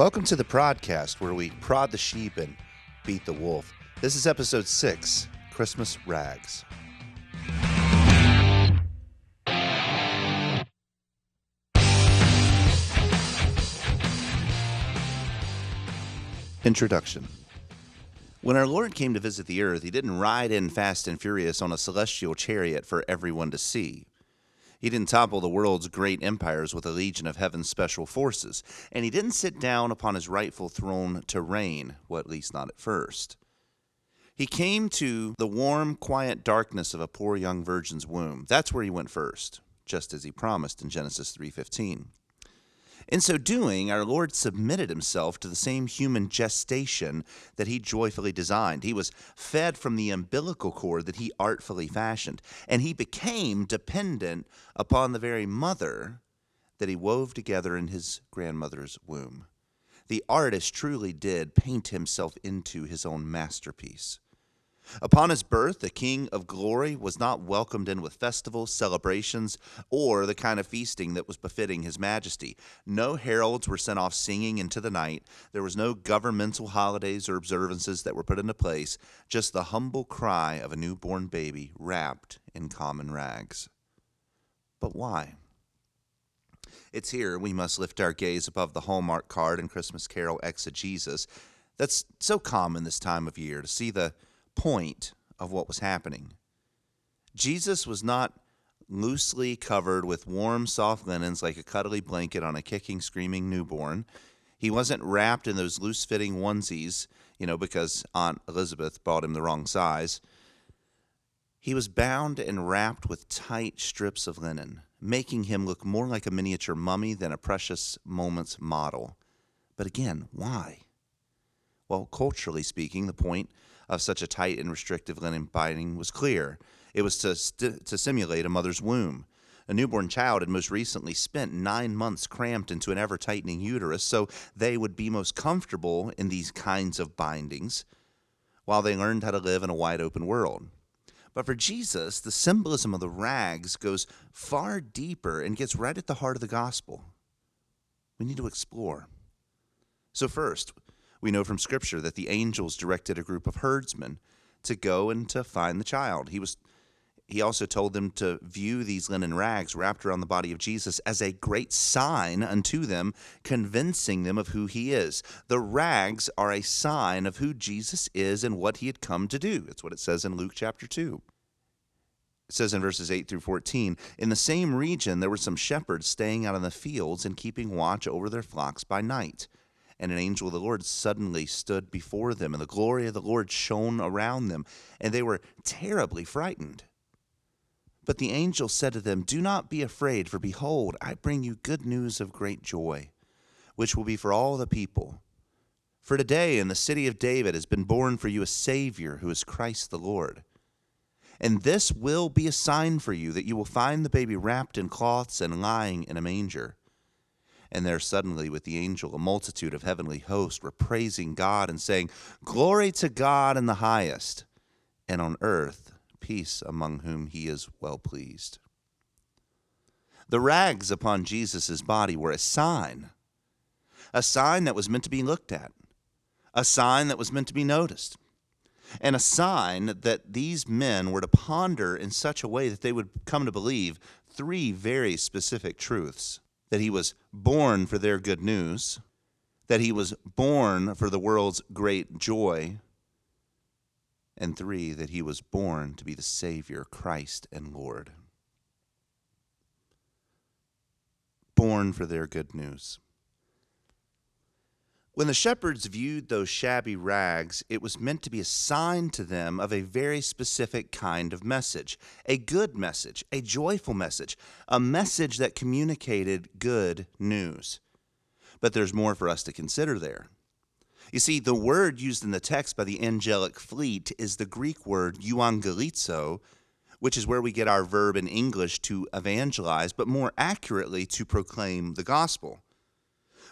Welcome to the Prodcast, where we prod the sheep and beat the wolf. This is episode six Christmas Rags. Introduction When our Lord came to visit the earth, he didn't ride in fast and furious on a celestial chariot for everyone to see. He didn't topple the world's great empires with a legion of heaven's special forces, and he didn't sit down upon his rightful throne to reign, well, at least not at first. He came to the warm, quiet darkness of a poor young virgin's womb. That's where he went first, just as he promised in Genesis 3:15. In so doing, our Lord submitted himself to the same human gestation that he joyfully designed. He was fed from the umbilical cord that he artfully fashioned, and he became dependent upon the very mother that he wove together in his grandmother's womb. The artist truly did paint himself into his own masterpiece. Upon his birth, the King of Glory was not welcomed in with festivals, celebrations, or the kind of feasting that was befitting his majesty. No heralds were sent off singing into the night. There was no governmental holidays or observances that were put into place, just the humble cry of a newborn baby wrapped in common rags. But why? It's here we must lift our gaze above the Hallmark card and Christmas Carol exegesis that's so common this time of year to see the point of what was happening. Jesus was not loosely covered with warm, soft linens like a cuddly blanket on a kicking, screaming newborn. He wasn't wrapped in those loose fitting onesies, you know, because Aunt Elizabeth bought him the wrong size. He was bound and wrapped with tight strips of linen, making him look more like a miniature mummy than a precious moments model. But again, why? Well, culturally speaking, the point of such a tight and restrictive linen binding was clear. It was to, st- to simulate a mother's womb. A newborn child had most recently spent nine months cramped into an ever tightening uterus, so they would be most comfortable in these kinds of bindings while they learned how to live in a wide open world. But for Jesus, the symbolism of the rags goes far deeper and gets right at the heart of the gospel. We need to explore. So, first, we know from Scripture that the angels directed a group of herdsmen to go and to find the child. He was he also told them to view these linen rags wrapped around the body of Jesus as a great sign unto them, convincing them of who he is. The rags are a sign of who Jesus is and what he had come to do. That's what it says in Luke chapter 2. It says in verses 8 through 14 In the same region, there were some shepherds staying out in the fields and keeping watch over their flocks by night and an angel of the Lord suddenly stood before them, and the glory of the Lord shone around them, and they were terribly frightened. But the angel said to them, Do not be afraid, for behold, I bring you good news of great joy, which will be for all the people. For today in the city of David has been born for you a Savior who is Christ the Lord. And this will be a sign for you that you will find the baby wrapped in cloths and lying in a manger. And there suddenly, with the angel, a multitude of heavenly hosts were praising God and saying, Glory to God in the highest, and on earth peace among whom he is well pleased. The rags upon Jesus' body were a sign, a sign that was meant to be looked at, a sign that was meant to be noticed, and a sign that these men were to ponder in such a way that they would come to believe three very specific truths that he was born for their good news, that he was born for the world's great joy, and three, that he was born to be the Savior, Christ, and Lord. Born for their good news. When the shepherds viewed those shabby rags, it was meant to be a sign to them of a very specific kind of message a good message, a joyful message, a message that communicated good news. But there's more for us to consider there. You see, the word used in the text by the angelic fleet is the Greek word euangelizo, which is where we get our verb in English to evangelize, but more accurately to proclaim the gospel.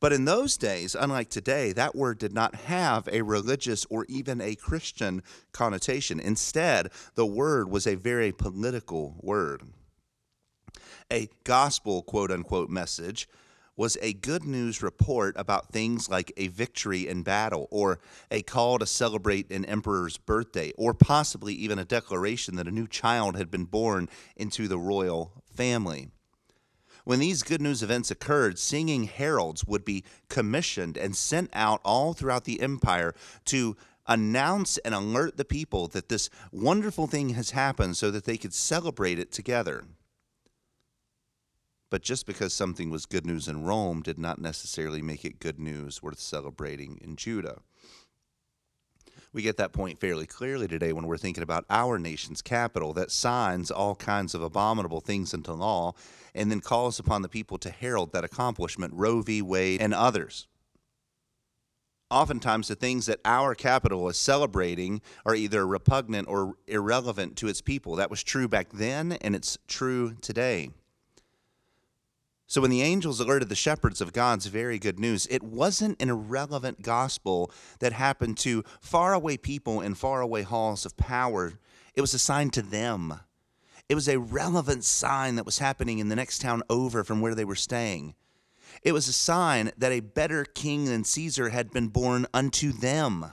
But in those days, unlike today, that word did not have a religious or even a Christian connotation. Instead, the word was a very political word. A gospel, quote unquote, message was a good news report about things like a victory in battle, or a call to celebrate an emperor's birthday, or possibly even a declaration that a new child had been born into the royal family. When these good news events occurred, singing heralds would be commissioned and sent out all throughout the empire to announce and alert the people that this wonderful thing has happened so that they could celebrate it together. But just because something was good news in Rome did not necessarily make it good news worth celebrating in Judah. We get that point fairly clearly today when we're thinking about our nation's capital that signs all kinds of abominable things into law and then calls upon the people to herald that accomplishment, Roe v. Wade and others. Oftentimes, the things that our capital is celebrating are either repugnant or irrelevant to its people. That was true back then, and it's true today. So when the angels alerted the shepherds of God's very good news, it wasn't an irrelevant gospel that happened to faraway people in faraway halls of power. It was a sign to them. It was a relevant sign that was happening in the next town over from where they were staying. It was a sign that a better king than Caesar had been born unto them,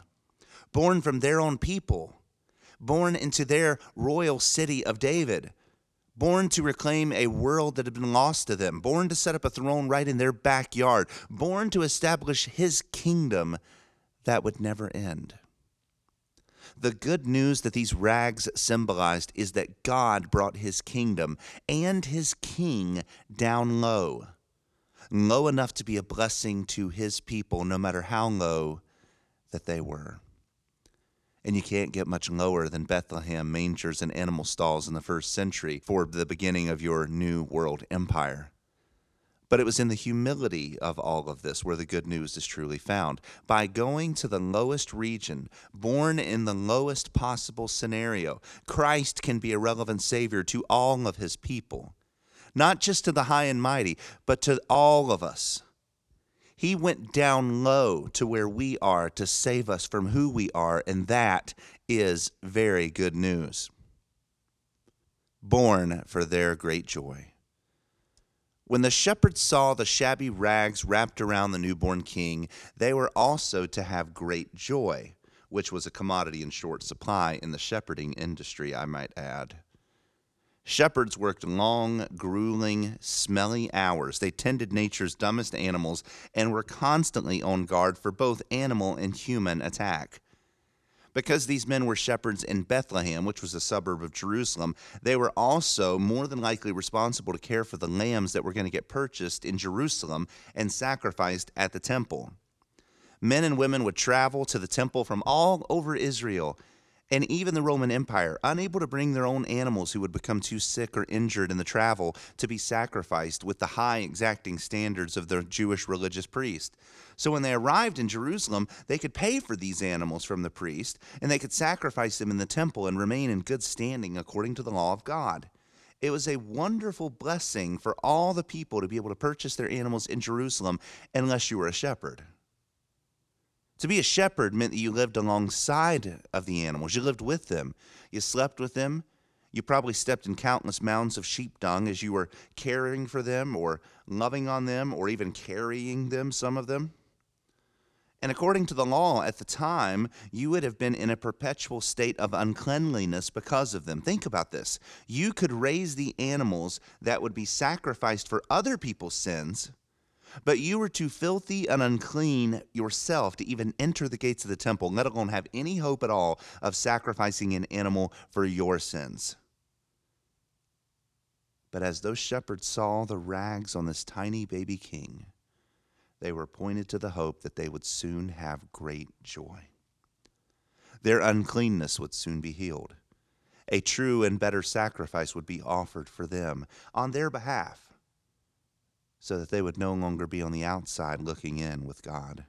born from their own people, born into their royal city of David born to reclaim a world that had been lost to them, born to set up a throne right in their backyard, born to establish his kingdom that would never end. The good news that these rags symbolized is that God brought his kingdom and his king down low, low enough to be a blessing to his people, no matter how low that they were and you can't get much lower than Bethlehem mangers and animal stalls in the first century for the beginning of your new world empire. But it was in the humility of all of this where the good news is truly found. By going to the lowest region, born in the lowest possible scenario, Christ can be a relevant Savior to all of his people. Not just to the high and mighty, but to all of us. He went down low to where we are to save us from who we are, and that is very good news. Born for their great joy. When the shepherds saw the shabby rags wrapped around the newborn king, they were also to have great joy, which was a commodity in short supply in the shepherding industry, I might add. Shepherds worked long, grueling, smelly hours. They tended nature's dumbest animals and were constantly on guard for both animal and human attack. Because these men were shepherds in Bethlehem, which was a suburb of Jerusalem, they were also more than likely responsible to care for the lambs that were going to get purchased in Jerusalem and sacrificed at the temple. Men and women would travel to the temple from all over Israel and even the Roman Empire, unable to bring their own animals who would become too sick or injured in the travel to be sacrificed with the high exacting standards of the Jewish religious priest. So when they arrived in Jerusalem, they could pay for these animals from the priest, and they could sacrifice them in the temple and remain in good standing according to the law of God. It was a wonderful blessing for all the people to be able to purchase their animals in Jerusalem unless you were a shepherd. To be a shepherd meant that you lived alongside of the animals. You lived with them. You slept with them. You probably stepped in countless mounds of sheep dung as you were caring for them or loving on them or even carrying them, some of them. And according to the law at the time, you would have been in a perpetual state of uncleanliness because of them. Think about this. You could raise the animals that would be sacrificed for other people's sins but you were too filthy and unclean yourself to even enter the gates of the temple, let alone have any hope at all of sacrificing an animal for your sins. But as those shepherds saw the rags on this tiny baby king, they were pointed to the hope that they would soon have great joy. Their uncleanness would soon be healed. A true and better sacrifice would be offered for them on their behalf so that they would no longer be on the outside looking in with God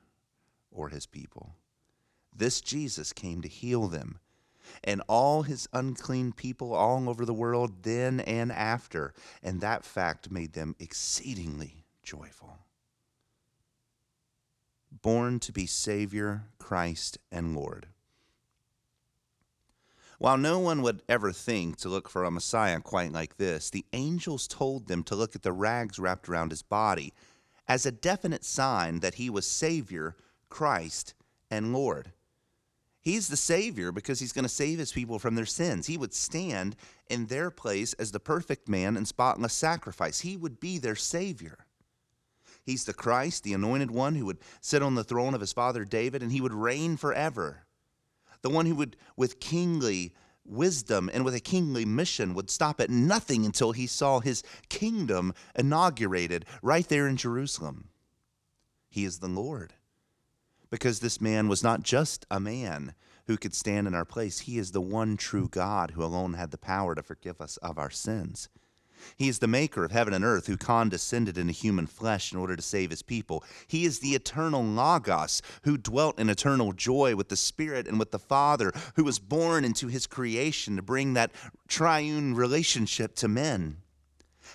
or his people. This Jesus came to heal them and all his unclean people all over the world then and after, and that fact made them exceedingly joyful. Born to be Savior, Christ, and Lord. While no one would ever think to look for a Messiah quite like this, the angels told them to look at the rags wrapped around his body as a definite sign that he was Savior, Christ, and Lord. He's the Savior because he's going to save his people from their sins. He would stand in their place as the perfect man and spotless sacrifice. He would be their Savior. He's the Christ, the anointed one who would sit on the throne of his father David, and he would reign forever. The one who would, with kingly wisdom and with a kingly mission, would stop at nothing until he saw his kingdom inaugurated right there in Jerusalem. He is the Lord because this man was not just a man who could stand in our place. He is the one true God who alone had the power to forgive us of our sins. He is the maker of heaven and earth who condescended into human flesh in order to save his people. He is the eternal Logos who dwelt in eternal joy with the Spirit and with the Father, who was born into his creation to bring that triune relationship to men.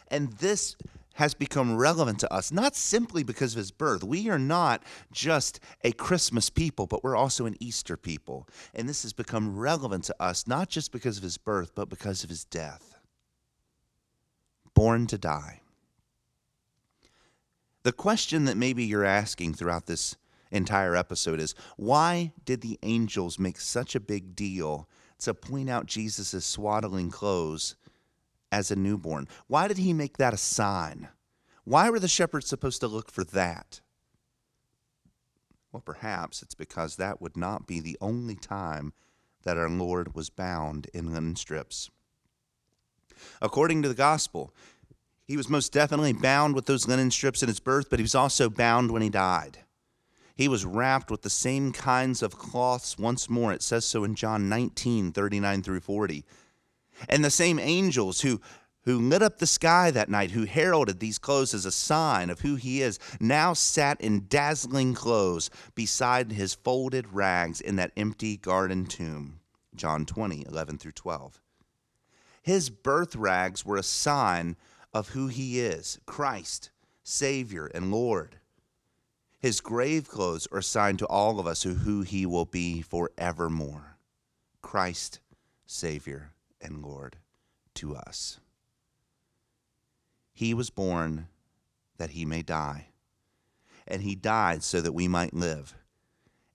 And this has become relevant to us, not simply because of his birth. We are not just a Christmas people, but we're also an Easter people. And this has become relevant to us, not just because of his birth, but because of his death. Born to die. The question that maybe you're asking throughout this entire episode is why did the angels make such a big deal to point out Jesus' swaddling clothes as a newborn? Why did he make that a sign? Why were the shepherds supposed to look for that? Well, perhaps it's because that would not be the only time that our Lord was bound in linen strips. According to the gospel, he was most definitely bound with those linen strips in his birth, but he was also bound when he died. He was wrapped with the same kinds of cloths once more. It says so in John 19, 39 through 40. And the same angels who, who lit up the sky that night, who heralded these clothes as a sign of who he is, now sat in dazzling clothes beside his folded rags in that empty garden tomb. John 20, 11 through 12. His birth rags were a sign of who he is Christ, Savior, and Lord. His grave clothes are a sign to all of us of who he will be forevermore Christ, Savior, and Lord to us. He was born that he may die, and he died so that we might live.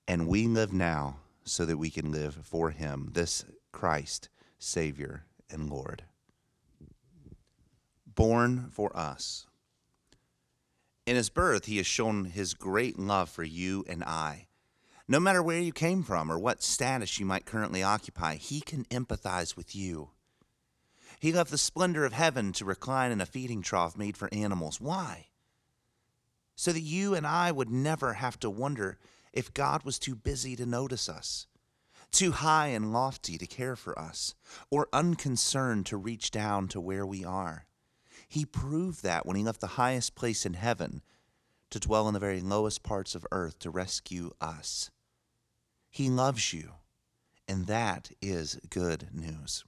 And we live now so that we can live for him, this Christ, Savior, and Lord. Born for us. In his birth, he has shown his great love for you and I. No matter where you came from or what status you might currently occupy, he can empathize with you. He left the splendor of heaven to recline in a feeding trough made for animals. Why? So that you and I would never have to wonder if God was too busy to notice us, too high and lofty to care for us, or unconcerned to reach down to where we are. He proved that when he left the highest place in heaven to dwell in the very lowest parts of earth to rescue us. He loves you, and that is good news.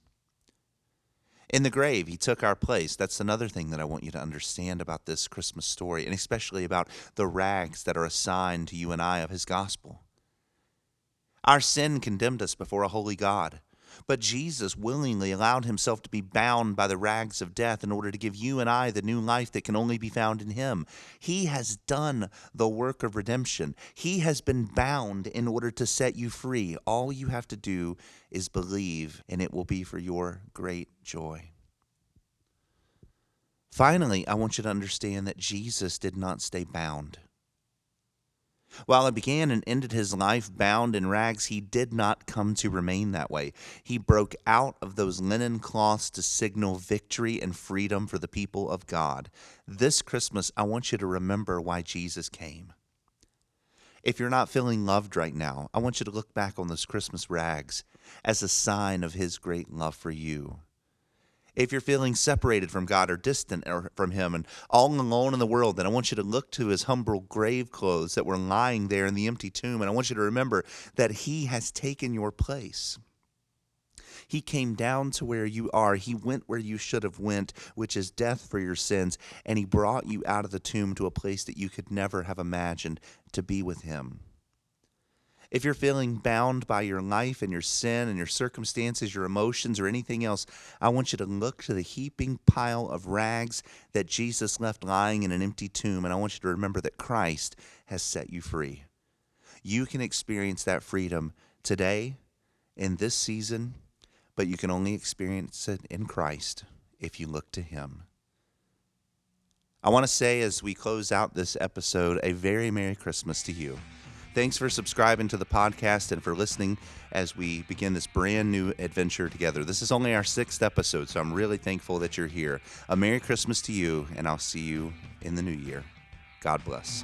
In the grave, he took our place. That's another thing that I want you to understand about this Christmas story, and especially about the rags that are assigned to you and I of his gospel. Our sin condemned us before a holy God. But Jesus willingly allowed himself to be bound by the rags of death in order to give you and I the new life that can only be found in him. He has done the work of redemption. He has been bound in order to set you free. All you have to do is believe, and it will be for your great joy. Finally, I want you to understand that Jesus did not stay bound. While he began and ended his life bound in rags, he did not come to remain that way. He broke out of those linen cloths to signal victory and freedom for the people of God. This Christmas, I want you to remember why Jesus came. If you're not feeling loved right now, I want you to look back on those Christmas rags as a sign of his great love for you if you're feeling separated from God or distant or from Him and all alone in the world, then I want you to look to His humble grave clothes that were lying there in the empty tomb. And I want you to remember that He has taken your place. He came down to where you are. He went where you should have went, which is death for your sins, and he brought you out of the tomb to a place that you could never have imagined to be with him. If you're feeling bound by your life and your sin and your circumstances, your emotions, or anything else, I want you to look to the heaping pile of rags that Jesus left lying in an empty tomb, and I want you to remember that Christ has set you free. You can experience that freedom today, in this season, but you can only experience it in Christ if you look to Him. I want to say as we close out this episode, a very Merry Christmas to you. Thanks for subscribing to the podcast and for listening as we begin this brand new adventure together. This is only our sixth episode, so I'm really thankful that you're here. A Merry Christmas to you, and I'll see you in the new year. God bless.